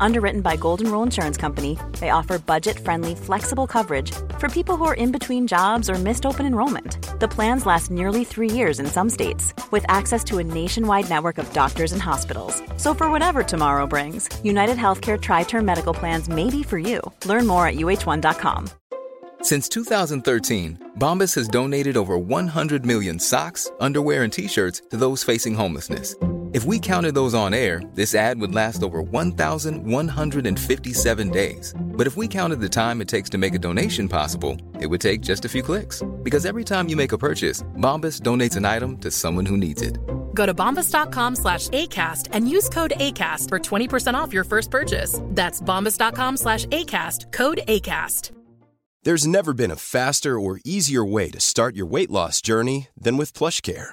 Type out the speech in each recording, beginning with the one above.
Underwritten by Golden Rule Insurance Company, they offer budget friendly, flexible coverage for people who are in between jobs or missed open enrollment. The plans last nearly three years in some states, with access to a nationwide network of doctors and hospitals. So, for whatever tomorrow brings, United Healthcare Tri Term Medical Plans may be for you. Learn more at uh1.com. Since 2013, Bombas has donated over 100 million socks, underwear, and t shirts to those facing homelessness if we counted those on air, this ad would last over 1,157 days. But if we counted the time it takes to make a donation possible, it would take just a few clicks. Because every time you make a purchase, Bombas donates an item to someone who needs it. Go to bombas.com slash ACAST and use code ACAST for 20% off your first purchase. That's bombas.com slash ACAST, code ACAST. There's never been a faster or easier way to start your weight loss journey than with PlushCare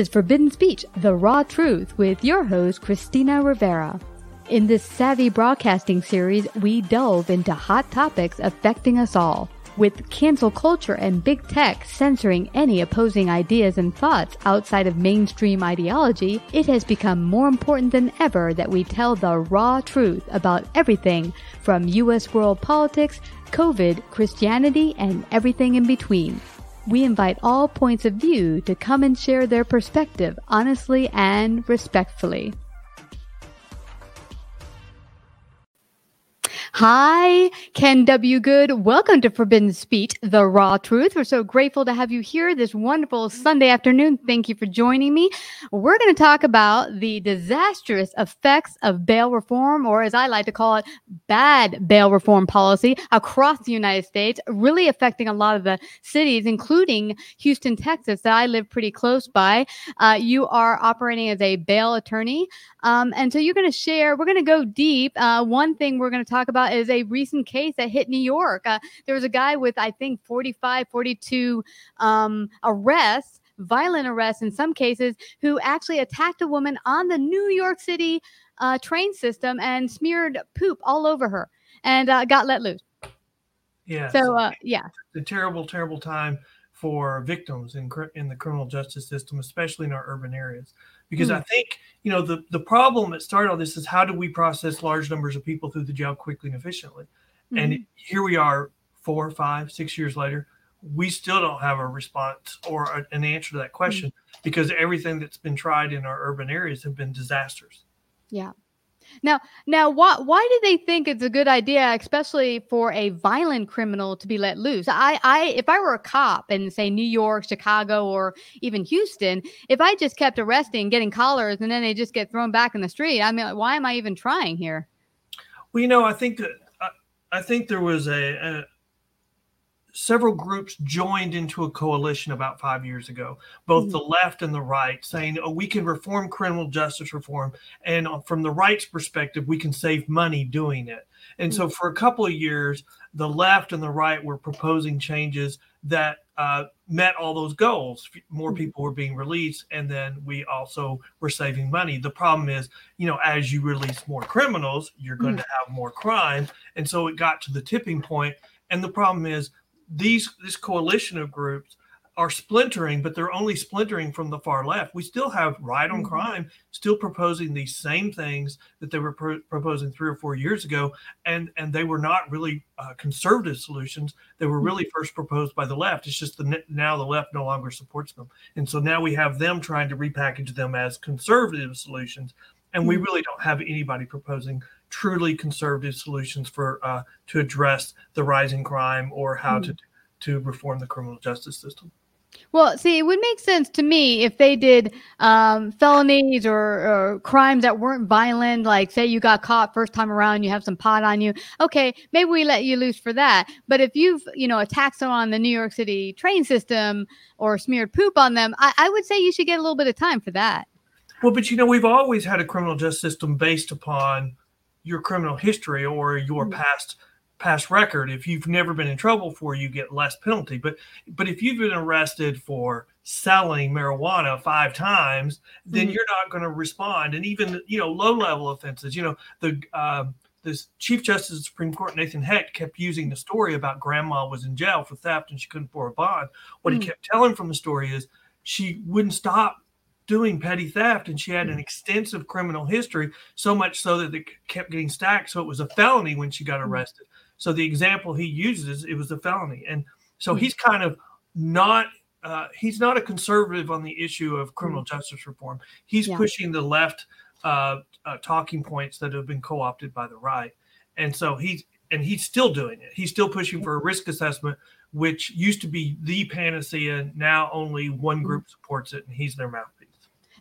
is Forbidden Speech, The Raw Truth, with your host, Christina Rivera. In this savvy broadcasting series, we delve into hot topics affecting us all. With cancel culture and big tech censoring any opposing ideas and thoughts outside of mainstream ideology, it has become more important than ever that we tell the raw truth about everything from U.S. world politics, COVID, Christianity, and everything in between. We invite all points of view to come and share their perspective honestly and respectfully. Hi, Ken W. Good. Welcome to Forbidden Speech, the raw truth. We're so grateful to have you here this wonderful Sunday afternoon. Thank you for joining me. We're going to talk about the disastrous effects of bail reform, or as I like to call it, bad bail reform policy across the United States, really affecting a lot of the cities, including Houston, Texas, that I live pretty close by. Uh, you are operating as a bail attorney. Um, and so you're going to share, we're going to go deep. Uh, one thing we're going to talk about is a recent case that hit New York. Uh, there was a guy with, I think, 45, 42 um, arrests, violent arrests in some cases, who actually attacked a woman on the New York City uh, train system and smeared poop all over her and uh, got let loose. Yeah. So, uh, yeah. It's a terrible, terrible time for victims in, in the criminal justice system, especially in our urban areas because mm. I think you know the the problem that started all this is how do we process large numbers of people through the jail quickly and efficiently, mm. and hmm. here we are four, five, six years later, we still don't have a response or a, an answer to that question mm. because everything that's been tried in our urban areas have been disasters. Yeah. Now, now, why why do they think it's a good idea, especially for a violent criminal to be let loose? I, I, if I were a cop in say New York, Chicago, or even Houston, if I just kept arresting, getting collars, and then they just get thrown back in the street, I mean, why am I even trying here? Well, you know, I think I, I think there was a, a several groups joined into a coalition about five years ago, both mm-hmm. the left and the right, saying, oh, we can reform criminal justice reform. And from the right's perspective, we can save money doing it. And mm-hmm. so for a couple of years, the left and the right were proposing changes that uh, met all those goals. More mm-hmm. people were being released, and then we also were saving money. The problem is, you know, as you release more criminals, you're going mm-hmm. to have more crime. And so it got to the tipping point. And the problem is, these this coalition of groups are splintering, but they're only splintering from the far left. We still have right on mm-hmm. crime still proposing these same things that they were pro- proposing three or four years ago, and and they were not really uh, conservative solutions. They were really mm-hmm. first proposed by the left. It's just the now the left no longer supports them, and so now we have them trying to repackage them as conservative solutions, and we mm-hmm. really don't have anybody proposing truly conservative solutions for uh, to address the rising crime or how mm. to to reform the criminal justice system. Well, see, it would make sense to me if they did um, felonies or, or, crimes that weren't violent, like say you got caught first time around, you have some pot on you. Okay, maybe we let you loose for that. But if you've, you know, attacked someone on the New York City train system or smeared poop on them, I, I would say you should get a little bit of time for that. Well, but you know, we've always had a criminal justice system based upon your criminal history or your mm-hmm. past past record. If you've never been in trouble for, you get less penalty. But but if you've been arrested for selling marijuana five times, then mm-hmm. you're not going to respond. And even you know low level offenses. You know the uh, the Chief Justice of the Supreme Court Nathan Hecht kept using the story about grandma was in jail for theft and she couldn't afford a bond. What mm-hmm. he kept telling from the story is she wouldn't stop doing petty theft and she had an mm. extensive criminal history so much so that it kept getting stacked so it was a felony when she got mm. arrested so the example he uses, it was a felony. And so he's kind of not uh, he's not a conservative on the issue of criminal justice reform. He's yeah. pushing the left uh, uh, talking points that have been co-opted by the right, and so he's and he's still doing it. He's still pushing for a risk assessment, which used to be the panacea. Now only one group supports it, and he's their mouthpiece.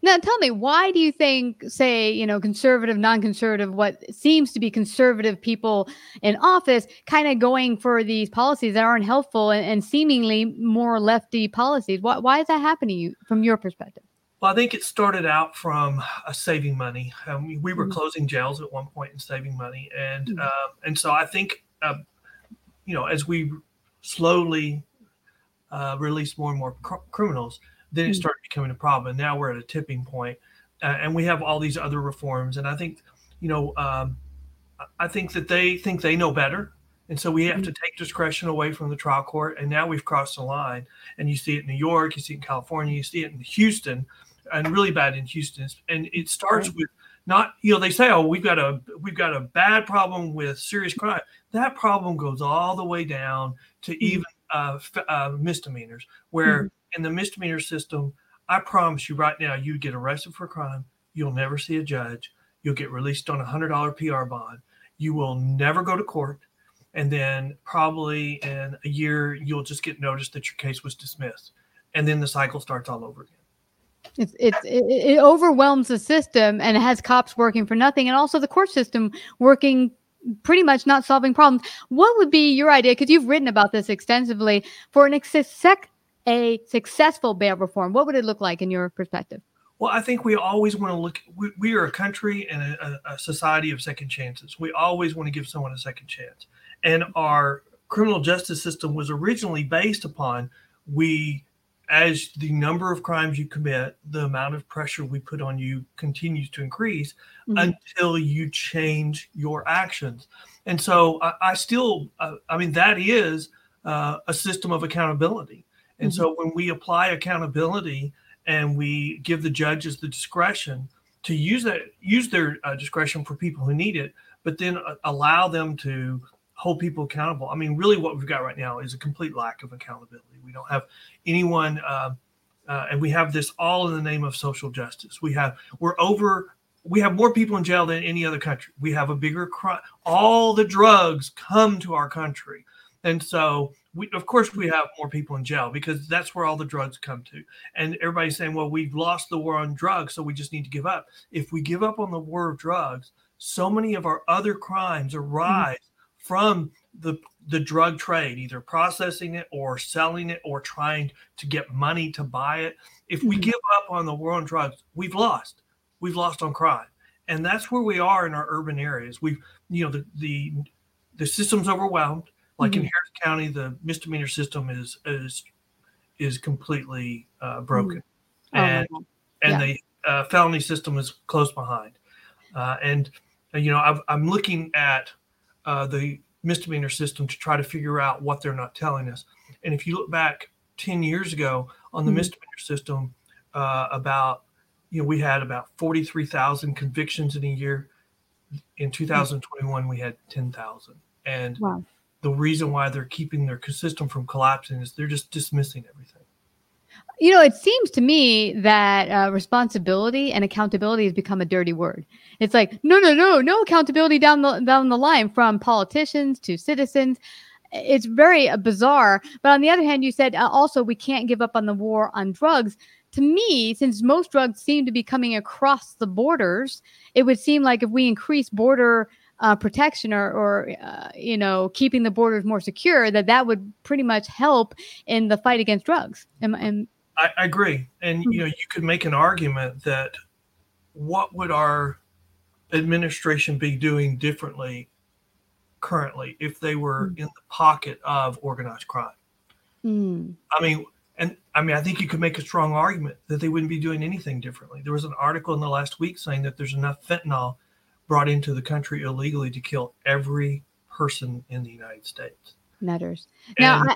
Now, tell me, why do you think, say, you know, conservative, non conservative, what seems to be conservative people in office kind of going for these policies that aren't helpful and, and seemingly more lefty policies? Why, why is that happening from your perspective? Well, I think it started out from uh, saving money. Um, we were mm-hmm. closing jails at one point and saving money, and mm-hmm. uh, and so I think, uh, you know, as we slowly uh, release more and more cr- criminals, then it hmm. started becoming a problem. And now we're at a tipping point, uh, and we have all these other reforms. And I think, you know, um, I think that they think they know better, and so we have to hmm. take discretion away from the trial court. And now we've crossed the line. And you see it in New York, you see it in California, you see it in Houston, and really bad in Houston. And it starts with not, you know, they say, oh, we've got a we've got a bad problem with serious crime. That problem goes all the way down to hmm. even uh, uh, misdemeanors, where mm-hmm in the misdemeanor system, I promise you right now, you get arrested for a crime, you'll never see a judge, you'll get released on a hundred dollar PR bond, you will never go to court, and then probably in a year you'll just get noticed that your case was dismissed, and then the cycle starts all over again. It's, it's it, it overwhelms the system and it has cops working for nothing and also the court system working pretty much not solving problems. What would be your idea? Because you've written about this extensively for an ex- a successful bail reform? What would it look like in your perspective? Well, I think we always want to look. We, we are a country and a, a, society of second chances. We always want to give someone a second chance. And our criminal justice system was originally based upon we, as the number of crimes you commit, the amount of pressure we put on you continues to increase mm-hmm. until you change your actions. And so I, I still, uh, I mean, that is uh, a system of accountability. And mm-hmm. so when we apply accountability and we give the judges the discretion to use that use their uh, discretion for people who need it, but then uh, allow them to hold people accountable. I mean, really, what we've got right now is a complete lack of accountability. We don't have anyone, uh, uh, and we have this all in the name of social justice. We have we're over. We have more people in jail than any other country. We have a bigger crime. All the drugs come to our country, and so we, of course we have more people in jail because that's where all the drugs come to and everybody's saying well we've lost the war on drugs so we just need to give up if we give up on the war of drugs so many of our other crimes mm-hmm. arise. From the the drug trade either processing it or selling it or trying to get money to buy it if we mm-hmm. give up on the war on drugs we've lost we've lost on crime and that's where we are in our urban areas we've you know the the the system's overwhelmed like mm-hmm. in Harris County, the misdemeanor system is is is completely uh, broken, mm-hmm. and oh, and yeah. the uh, felony system is close behind. Uh, and you know, i am looking at uh, the misdemeanor system to try to figure out what they're not telling us. And if you look back ten years ago on the mm-hmm. misdemeanor system, uh, about you know we had about forty three thousand convictions in a year. In 2021, we had ten thousand, and wow the reason why they're keeping their system from collapsing is they're just dismissing everything. You know, it seems to me that uh, responsibility and accountability has become a dirty word. It's like, no, no, no, no accountability down the down the line from politicians to citizens. it's very uh, bizarre. But on the other hand, you said uh, also we can't give up on the war on drugs. To me, since most drugs seem to be coming across the borders, it would seem like if we increase border uh, protection or, or uh, you know, keeping the borders more secure, that that would pretty much help in the fight against drugs. And, and I, I agree, and you know, you could make an argument that what would our administration be doing differently currently if they were in the pocket of organized crime? Mm. I mean, and I mean, I think you could make a strong argument that they wouldn't be doing anything differently. There was an article in the last week saying that there's enough fentanyl brought into the country illegally to kill every person in the United States. Nutters. Now, I,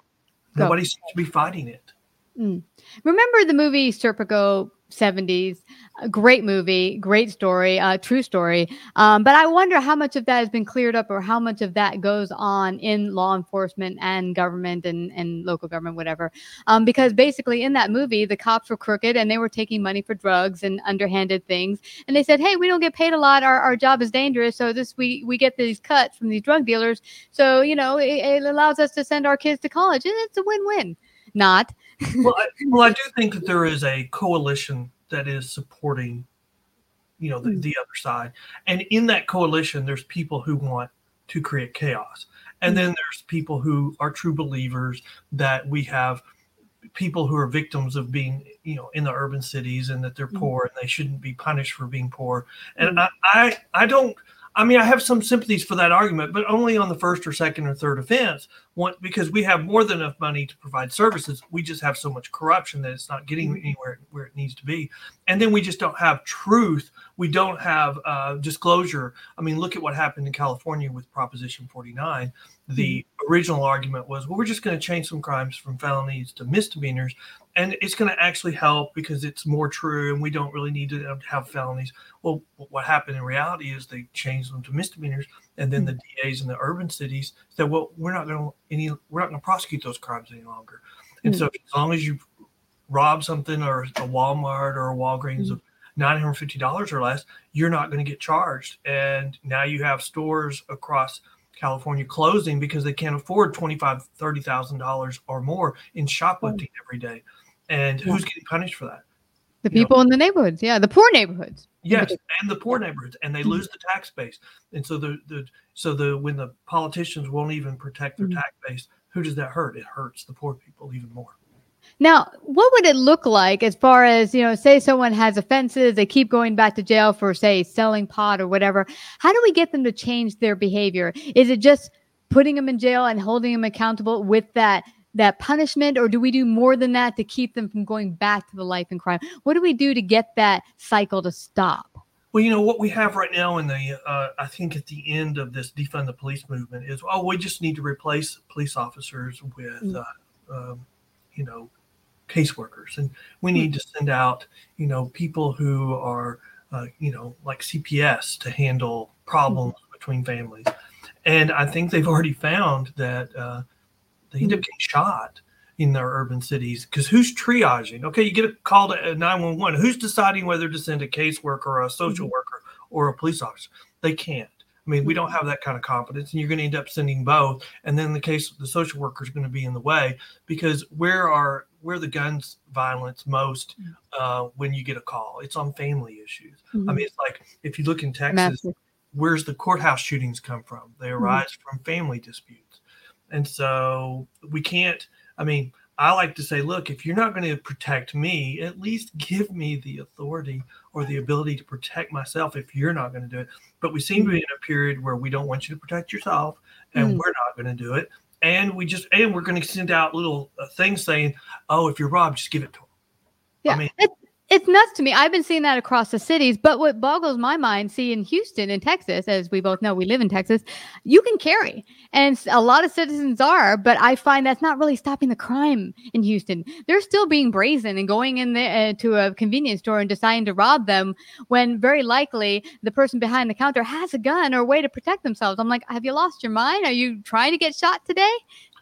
nobody seems to be fighting it. Mm. Remember the movie Serpico 70s. A great movie, great story, uh, true story. Um, but I wonder how much of that has been cleared up or how much of that goes on in law enforcement and government and, and local government, whatever. Um, because basically, in that movie, the cops were crooked and they were taking money for drugs and underhanded things. And they said, hey, we don't get paid a lot. Our, our job is dangerous. So this we, we get these cuts from these drug dealers. So, you know, it, it allows us to send our kids to college. It's a win win. Not. Well, I, well, I do think that there is a coalition that is supporting, you know, the, Mm. the other side, and in that coalition, there's people who want to create chaos, and then there's people who are true believers that we have people who are victims of being, you know, in the urban cities and that they're Mm. poor and they shouldn't be punished for being poor, and I, I, I don't. I mean, I have some sympathies for that argument, but only on the first or second or third offense. One, because we have more than enough money to provide services. We just have so much corruption that it's not getting anywhere where it needs to be. And then we just don't have truth. We don't have uh, disclosure. I mean, look at what happened in California with Proposition 49. The original argument was, well, we're just going to change some crimes from felonies to misdemeanors. And it's going to actually help because it's more true and we don't really need to have felonies. Well, what happened in reality is they changed them to misdemeanors, and then the mm-hmm. DAs in the urban cities said, "Well, we're not going to any, we're not going to prosecute those crimes any longer." And so, mm. as long as you rob something or a Walmart or a Walgreens of mm-hmm. nine hundred fifty dollars or less, you're not going to get charged. And now you have stores across California closing because they can't afford twenty five, thirty thousand dollars or more in shoplifting every day. And who's getting punished for that? The You know, people in the neighborhoods. Yeah. The poor neighborhoods. Yes, and the poor neighborhoods, and Mm-hmm. they lose the tax base, and so the the so the when the politicians won't even protect their Mhm. tax base, who does that hurt? It hurts the poor people even more. Now, what would it look like as far as, you know, say someone has offenses, they keep going back to jail for, say, selling pot or whatever. How do we get them to change their behavior? Is it just putting them in jail and holding them accountable with that? That punishment or do we do more than that to keep them from going back to the life and crime? What do we do to get that cycle to stop? Well, you know what we have right now in the uh, I think at the end of this defund the police movement is oh we just need to replace police officers with Mm. uh, um, you know caseworkers. And we need to send out you know people who are uh, you know like CPS to handle problems between families. And I think they've already found that uh, they end up getting shot in their urban cities because who's triaging? Okay, you get a call to uh, 911. Who's deciding whether to send a caseworker or a social mm-hmm. worker or a police officer? They can't. I mean, we don't mm-hmm. have that kind of confidence, and you're going to end up sending both. And then the case, the social worker is going to be in the way because where are where the guns violence most mm. uh, when you get a call? It's on family issues. I mm-hmm. mean, it's like if you look in Texas, Massive. where's the courthouse shootings come from? They arise from family disputes. And so we can't, I mean, I like to say, look, if you're not going to protect me, at least give me the authority or the ability to protect myself if you're not going to do it. But we seem to be in a period where we don't want you to protect yourself and Mm. we're not going to do it. And we just, and we're going to send out little uh, things saying, oh, if you're robbed, just give it to them. Yeah, I mean, it's nuts to me. I've been seeing that across the cities, but what boggles my mind, see in Houston, in Texas, as we both know, we live in Texas, you can carry, and a lot of citizens are, but I find that's not really stopping the crime in Houston. They're still being brazen and going in there uh, to a convenience store and deciding to rob them when very likely the person behind the counter has a gun or a way to protect themselves. I'm like, have you lost your mind? Are you trying to get shot today?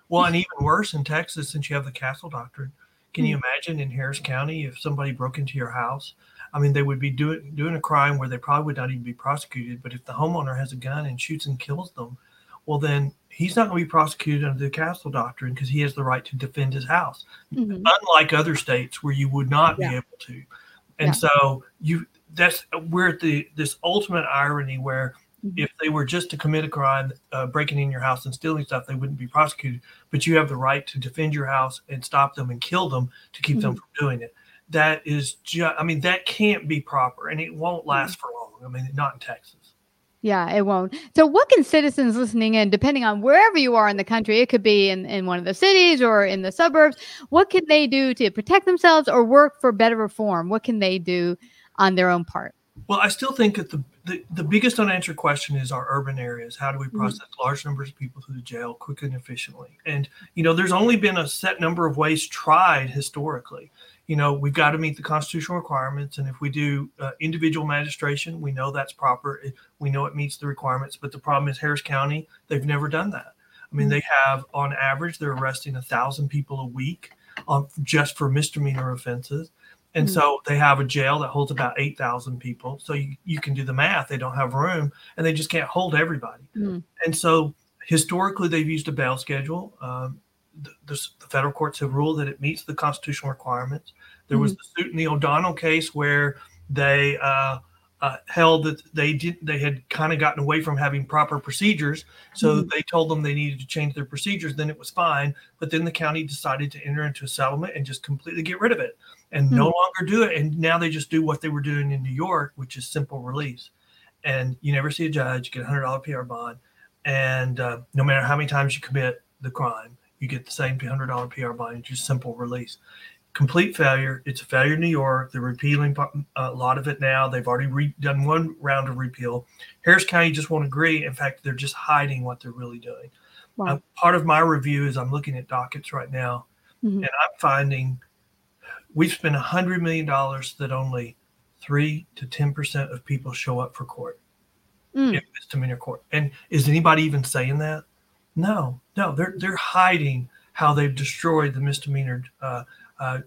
Well, and even worse in Texas, since you have the castle doctrine, can you imagine in Harris County if somebody broke into your house? I mean, they would be doing doing a crime where they probably would not even be prosecuted. But if the homeowner has a gun and shoots and kills them, well, then he's not going to be prosecuted under the castle doctrine because he has the right to defend his house, Mhm. unlike other states where you would not Yeah. be able to. And Yeah. so you that's we're at the this ultimate irony where If they were just to commit a crime, uh, breaking in your house and stealing stuff, they wouldn't be prosecuted. But you have the right to defend your house and stop them and kill them to keep them from doing it. That is just, I mean, that can't be proper and it won't last for long. I mean, not in Texas. Yeah, it won't. So, what can citizens listening in, depending on wherever you are in the country, it could be in, in one of the cities or in the suburbs, what can they do to protect themselves or work for better reform? What can they do on their own part? Well, I still think that the, the, the biggest unanswered question is our urban areas. How do we process large numbers of people through the jail quickly and efficiently? And, you know, there's only been a set number of ways tried historically. You know, we've got to meet the constitutional requirements. And if we do uh, individual magistration, we know that's proper. It, we know it meets the requirements. But the problem is Harris County, they've never done that. I mean, they have on average, they're arresting a thousand people a week um, just for misdemeanor offenses. And Mm. so they have a jail that holds about 8,000 people. So you, you can do the math. They don't have room and they just can't hold everybody. Mm. And so historically, they've used a bail schedule. Um, the, the, the federal courts have ruled that it meets the constitutional requirements. There was the suit in the O'Donnell case where they uh, uh, held that they did they had kind of gotten away from having proper procedures, so they told them they needed to change their procedures. Then it was fine, but then the county decided to enter into a settlement and just completely get rid of it and no longer do it. And now they just do what they were doing in New York, which is simple release. And you never see a judge you get a hundred dollar PR bond, and uh, no matter how many times you commit the crime, you get the same hundred dollar PR bond. Just simple release. Complete failure. It's a failure in New York. They're repealing uh, a lot of it now. They've already re- done one round of repeal. Harris County just won't agree. In fact, they're just hiding what they're really doing. Wow. Uh, part of my review is I'm looking at dockets right now, Mhm. and I'm finding we've spent $100 million that only 3 to 10% of people show up for court Mm. in misdemeanor court. And is anybody even saying that? No, no, they're they're hiding how they've destroyed the misdemeanor uh, uh,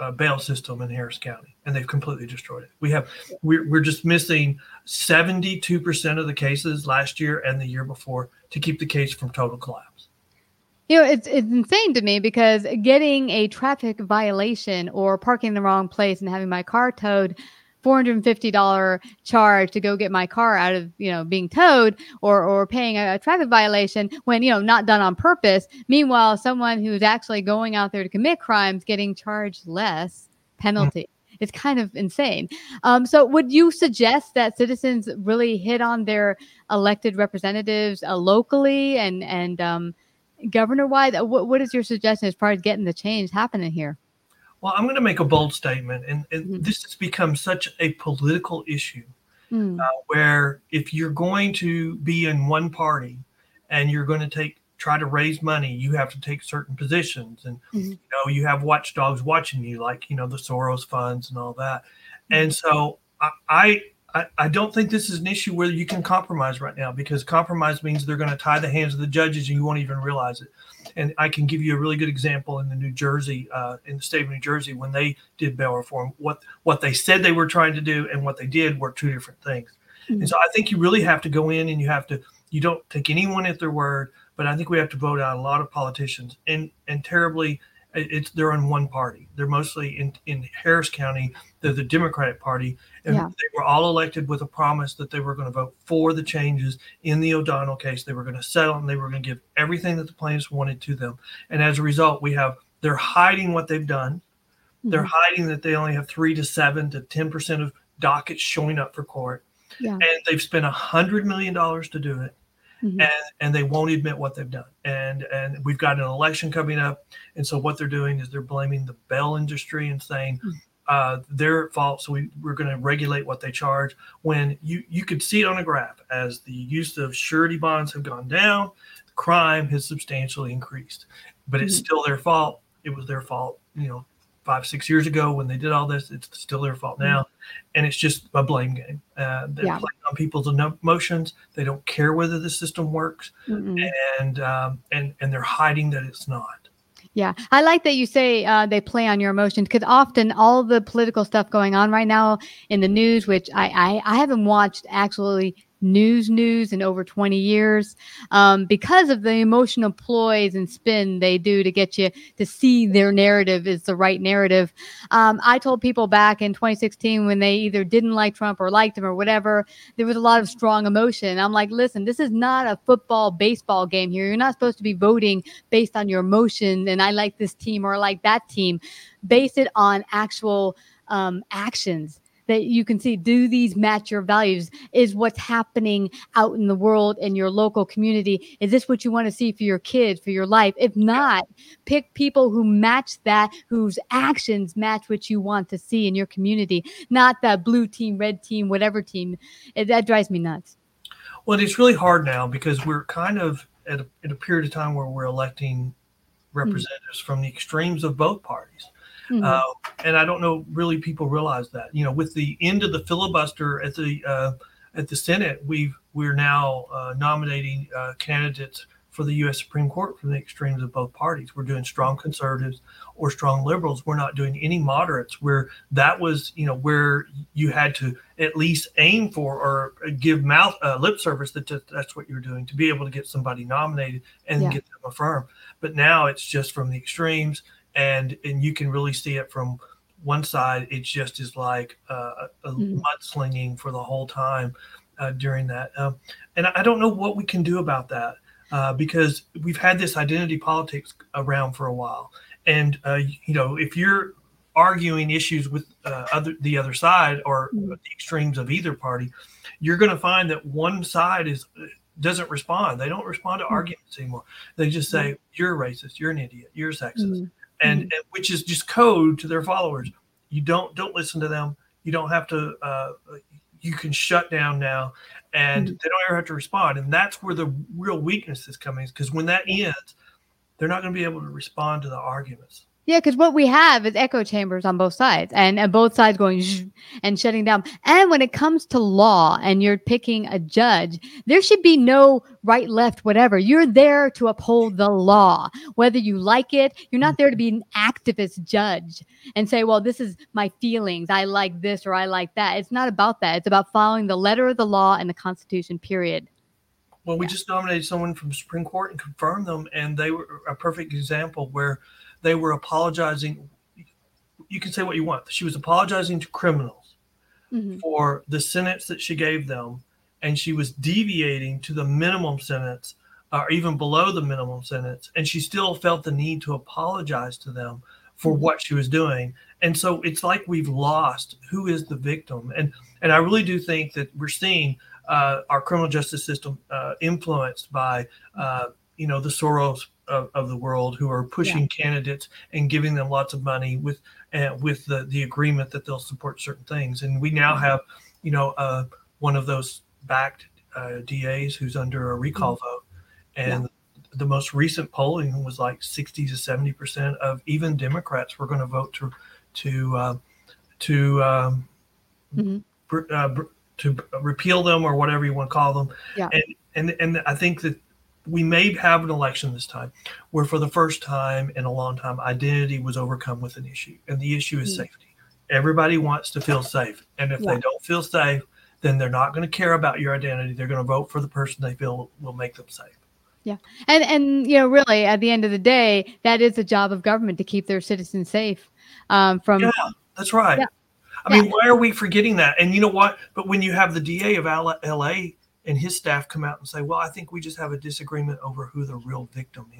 uh, bail system in Harris County, and they've completely destroyed it. We have we're we're just missing seventy two percent of the cases last year and the year before to keep the case from total collapse. You know, it's it's insane to me because getting a traffic violation or parking in the wrong place and having my car towed, four hundred and fifty dollar charge to go get my car out of you know being towed or or paying a, a traffic violation when you know not done on purpose. Meanwhile, someone who's actually going out there to commit crimes getting charged less penalty. It's kind of insane. Um, so, would you suggest that citizens really hit on their elected representatives uh, locally and and um, governor wide? What, what is your suggestion as far as getting the change happening here? Well, I'm going to make a bold statement, and, and Mhm. this has become such a political issue Mm, uh, where if you're going to be in one party and you're going to take try to raise money, you have to take certain positions, and Mhm. you know you have watchdogs watching you, like you know the Soros funds and all that. And so I, I I I don't think this is an issue where you can compromise right now because compromise means they're going to tie the hands of the judges and you won't even realize it. And I can give you a really good example in the New Jersey, uh, in the state of New Jersey, when they did bail reform. What what they said they were trying to do and what they did were two different things. And so I think you really have to go in and you have to you don't take anyone at their word. But I think we have to vote out a lot of politicians and and terribly. It- It's they're on one party. They're mostly in, in Harris County. They're the Democratic Party, and Yeah. they were all elected with a promise that they were going to vote for the changes in the O'Donnell case. They were going to settle and they were going to give everything that the plaintiffs wanted to them. And as a result, we have they're hiding what they've done. They're Mhm. hiding that they only have three to seven to ten percent of dockets showing up for court, Yeah. and they've spent a hundred million dollars to do it Mhm. and and they won't admit what they've done. And and we've got an election coming up, and so what they're doing is they're blaming the bail industry and saying uh, they're at fault. So we, we're going to regulate what they charge. When you you could see it on a graph as the use of surety bonds have gone down, crime has substantially increased. But it's still their fault. It was their fault, you know, five six years ago when they did all this. It's still their fault now, and it's just a blame game. Uh, they're Yeah. playing on people's emotions. They don't care whether the system works Mm-mm. and um, and and they're hiding that it's not. Yeah, I like that you say uh, they play on your emotions because often all the political stuff going on right now in the news, which I, I I haven't watched actually news news in over 20 years um, because of the emotional ploys and spin they do to get you to see their narrative is the right narrative. Um, I told people back in 2016 when they either didn't like Trump or liked him or whatever, there was a lot of strong emotion. I'm like, listen, this is not a football, baseball game here. You're not supposed to be voting based on your emotion and I like this team or I like that team. Base it on actual um, actions that you can see do these match your values? Is what's happening out in the world in your local community is this what you want to see for your kids for your life? If not pick people who match that whose actions match what you want to see in your community not that blue team red team whatever team. It, that drives me nuts. Well it's really hard now because we're kind of at a, at a period of time where we're electing representatives mm-hmm. from the extremes of both parties Mm-hmm. Uh, and I don't know really people realize that. You know, with the end of the filibuster at the uh, at the Senate, we we're now uh, nominating uh, candidates for the U.S. Supreme Court from the extremes of both parties. We're doing strong conservatives or strong liberals. We're not doing any moderates. Where that was, you know, where you had to at least aim for or give mouth uh, lip service that that's what you're doing to be able to get somebody nominated and yeah. get them affirmed. But now it's just from the extremes and and you can really see it from one side. It just is like uh, a mm-hmm. mudslinging for the whole time uh, during that, um, and I don't know what we can do about that uh, because we've had this identity politics around for a while, and uh, you know if you're arguing issues with uh, other the other side or mm-hmm. the extremes of either party, you're going to find that one side is doesn't respond. They don't respond to mm-hmm. arguments anymore. They just say, "You're racist. You're an idiot. You're sexist." Mm-hmm and, mm-hmm. and, which is just code to their followers. You don't don't listen to them. You don't have to. Uh, you can shut down now, and mm-hmm. they don't ever have to respond. And that's where the real weakness is coming. Because when that ends, they're not going to be able to respond to the arguments. Yeah, because what we have is echo chambers on both sides, and, and both sides going and shutting down. And when it comes to law, and you're picking a judge, there should be no right, left, whatever. You're there to uphold the law, whether you like it. You're not there to be an activist judge and say, "Well, this is my feelings. I like this or I like that." It's not about that. It's about following the letter of the law and the Constitution. Period. Well, we yeah. just nominated someone from Supreme Court and confirmed them, and they were a perfect example where they were apologizing. You can say what you want. She was apologizing to criminals mm-hmm. for the sentence that she gave them, and she was deviating to the minimum sentence or even below the minimum sentence, and she still felt the need to apologize to them for mm-hmm. what she was doing. And so it's like we've lost who is the victim, and and I really do think that we're seeing uh, our criminal justice system uh, influenced by uh, you know the Soros of, of the world who are pushing yeah. candidates and giving them lots of money with uh, with the the agreement that they'll support certain things. And we now mm-hmm. have, you know, uh, one of those backed uh, DAs who's under a recall mm-hmm. vote, and yeah. the most recent polling was like sixty to seventy percent of even Democrats were going to vote to to uh, to um, mm-hmm. br- uh, br- to repeal them or whatever you want to call them. Yeah. And and and I think that we may have an election this time where for the first time in a long time identity was overcome with an issue and the issue is mm-hmm. safety. Everybody wants to feel safe and if yeah. they don't feel safe then they're not going to care about your identity. They're going to vote for the person they feel will make them safe. Yeah. And and you know really at the end of the day that is the job of government to keep their citizens safe um, from yeah that's right. Yeah. i mean why are we forgetting that? And you know what? But when you have the da of la and his staff come out and say, "Well, I think we just have a disagreement over who the real victim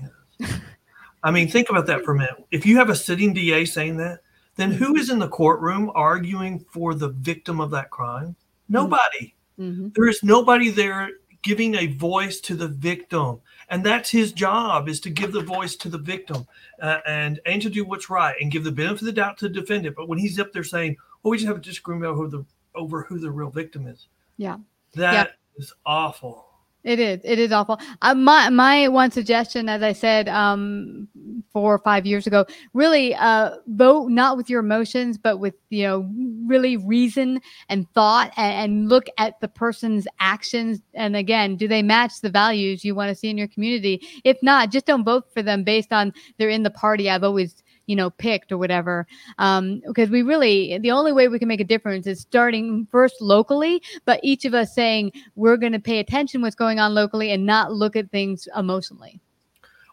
is." I mean, think about that for a minute. If you have a sitting DA saying that, then who is in the courtroom arguing for the victim of that crime? Nobody. Mm-hmm. There is nobody there giving a voice to the victim, and that's his job is to give the voice to the victim uh, and and to do what's right and give the benefit of the doubt to the defendant. But when he's up there saying, "Well, we just have a disagreement over who the over who the real victim is," yeah, that yeah is awful. It is. It is awful. Uh, my my one suggestion, as I said um, four or five years ago, really uh, vote not with your emotions, but with you know really reason and thought, and, and look at the person's actions. And again, do they match the values you want to see in your community? If not, just don't vote for them based on they're in the party I've always you know, picked or whatever. Um, because we really, the only way we can make a difference is starting first locally, but each of us saying we're going to pay attention what's going on locally and not look at things emotionally.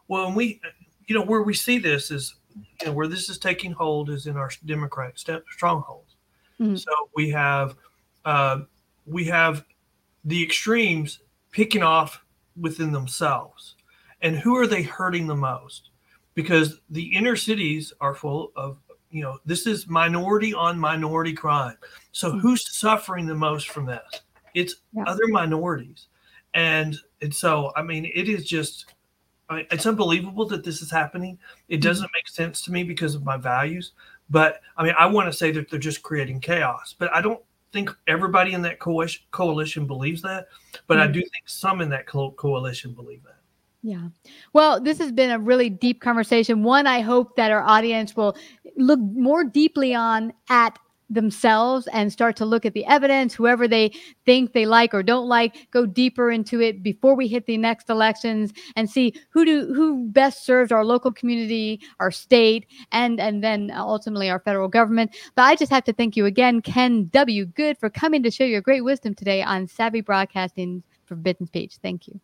Well, and we, you know, where we see this is, you know, where this is taking hold is in our Democratic st- strongholds. Mm-hmm. So we have, uh, we have the extremes picking off within themselves. And who are they hurting the most? Because the inner cities are full of, you know, this is minority on minority crime. So mm-hmm. who's suffering the most from this? It's yeah. other minorities. And and so I mean it is just I mean, it's unbelievable that this is happening. It mm-hmm. doesn't make sense to me because of my values. But I mean, I want to say that they're just creating chaos. But I don't think everybody in that coalition, coalition believes that, but mm-hmm. I do think some in that coalition believe that. Yeah. Well, this has been a really deep conversation. One, I hope that our audience will look more deeply on at themselves and start to look at the evidence, whoever they think they like or don't like, go deeper into it before we hit the next elections and see who do who best serves our local community, our state, and and then ultimately our federal government. But I just have to thank you again, Ken W. Good, for coming to share your great wisdom today on Savvy Broadcasting Forbidden Speech. Thank you.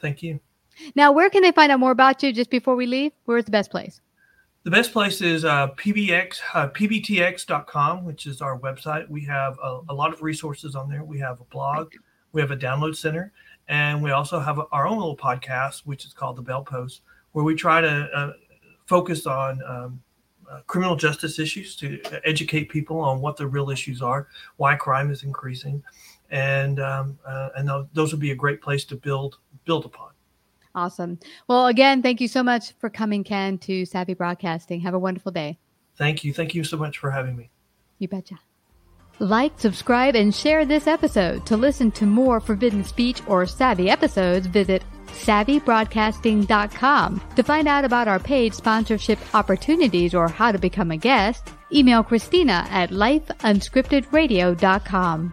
Thank you. Now, where can they find out more about you just before we leave? Where's the best place? The best place is uh, pbx, uh, pbtx.com, which is our website. We have a, a, lot of resources on there. We have a blog, we have a download center, and we also have our own little podcast, which is called The Bail Post, where we try to uh, focus on um, uh, criminal justice issues to educate people on what the real issues are, why crime is increasing, and um, uh, and those, those would be a great place to build build upon. Awesome. Well, again, thank you so much for coming, Ken, to Savvy Broadcasting. Have a wonderful day. Thank you. Thank you so much for having me. You betcha. Like, subscribe, and share this episode. To listen to more Forbidden Speech or Savvy episodes, visit savvybroadcasting.com. To find out about our paid sponsorship opportunities or how to become a guest, email Christina at lifeunscriptedradio.com.